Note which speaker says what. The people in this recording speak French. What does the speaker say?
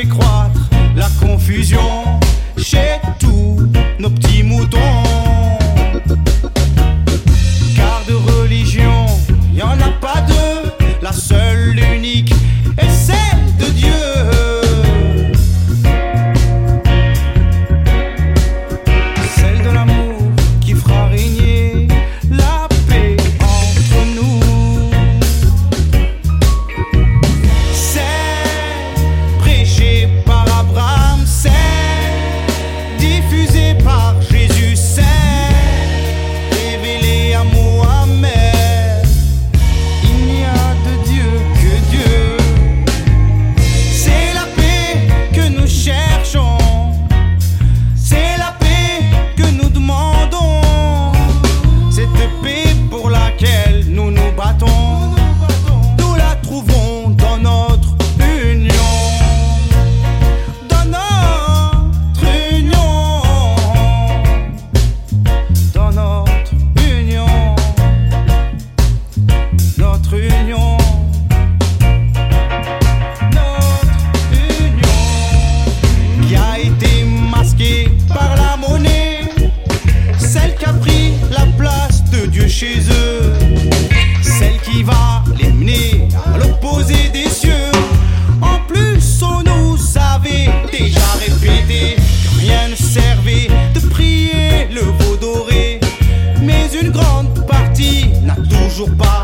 Speaker 1: fait croître la confusion. chez eux. Celle qui va les mener à l'opposé des cieux. En plus, on nous avait déjà répété que rien ne servait de prier le veau doré. Mais une grande partie n'a toujours pas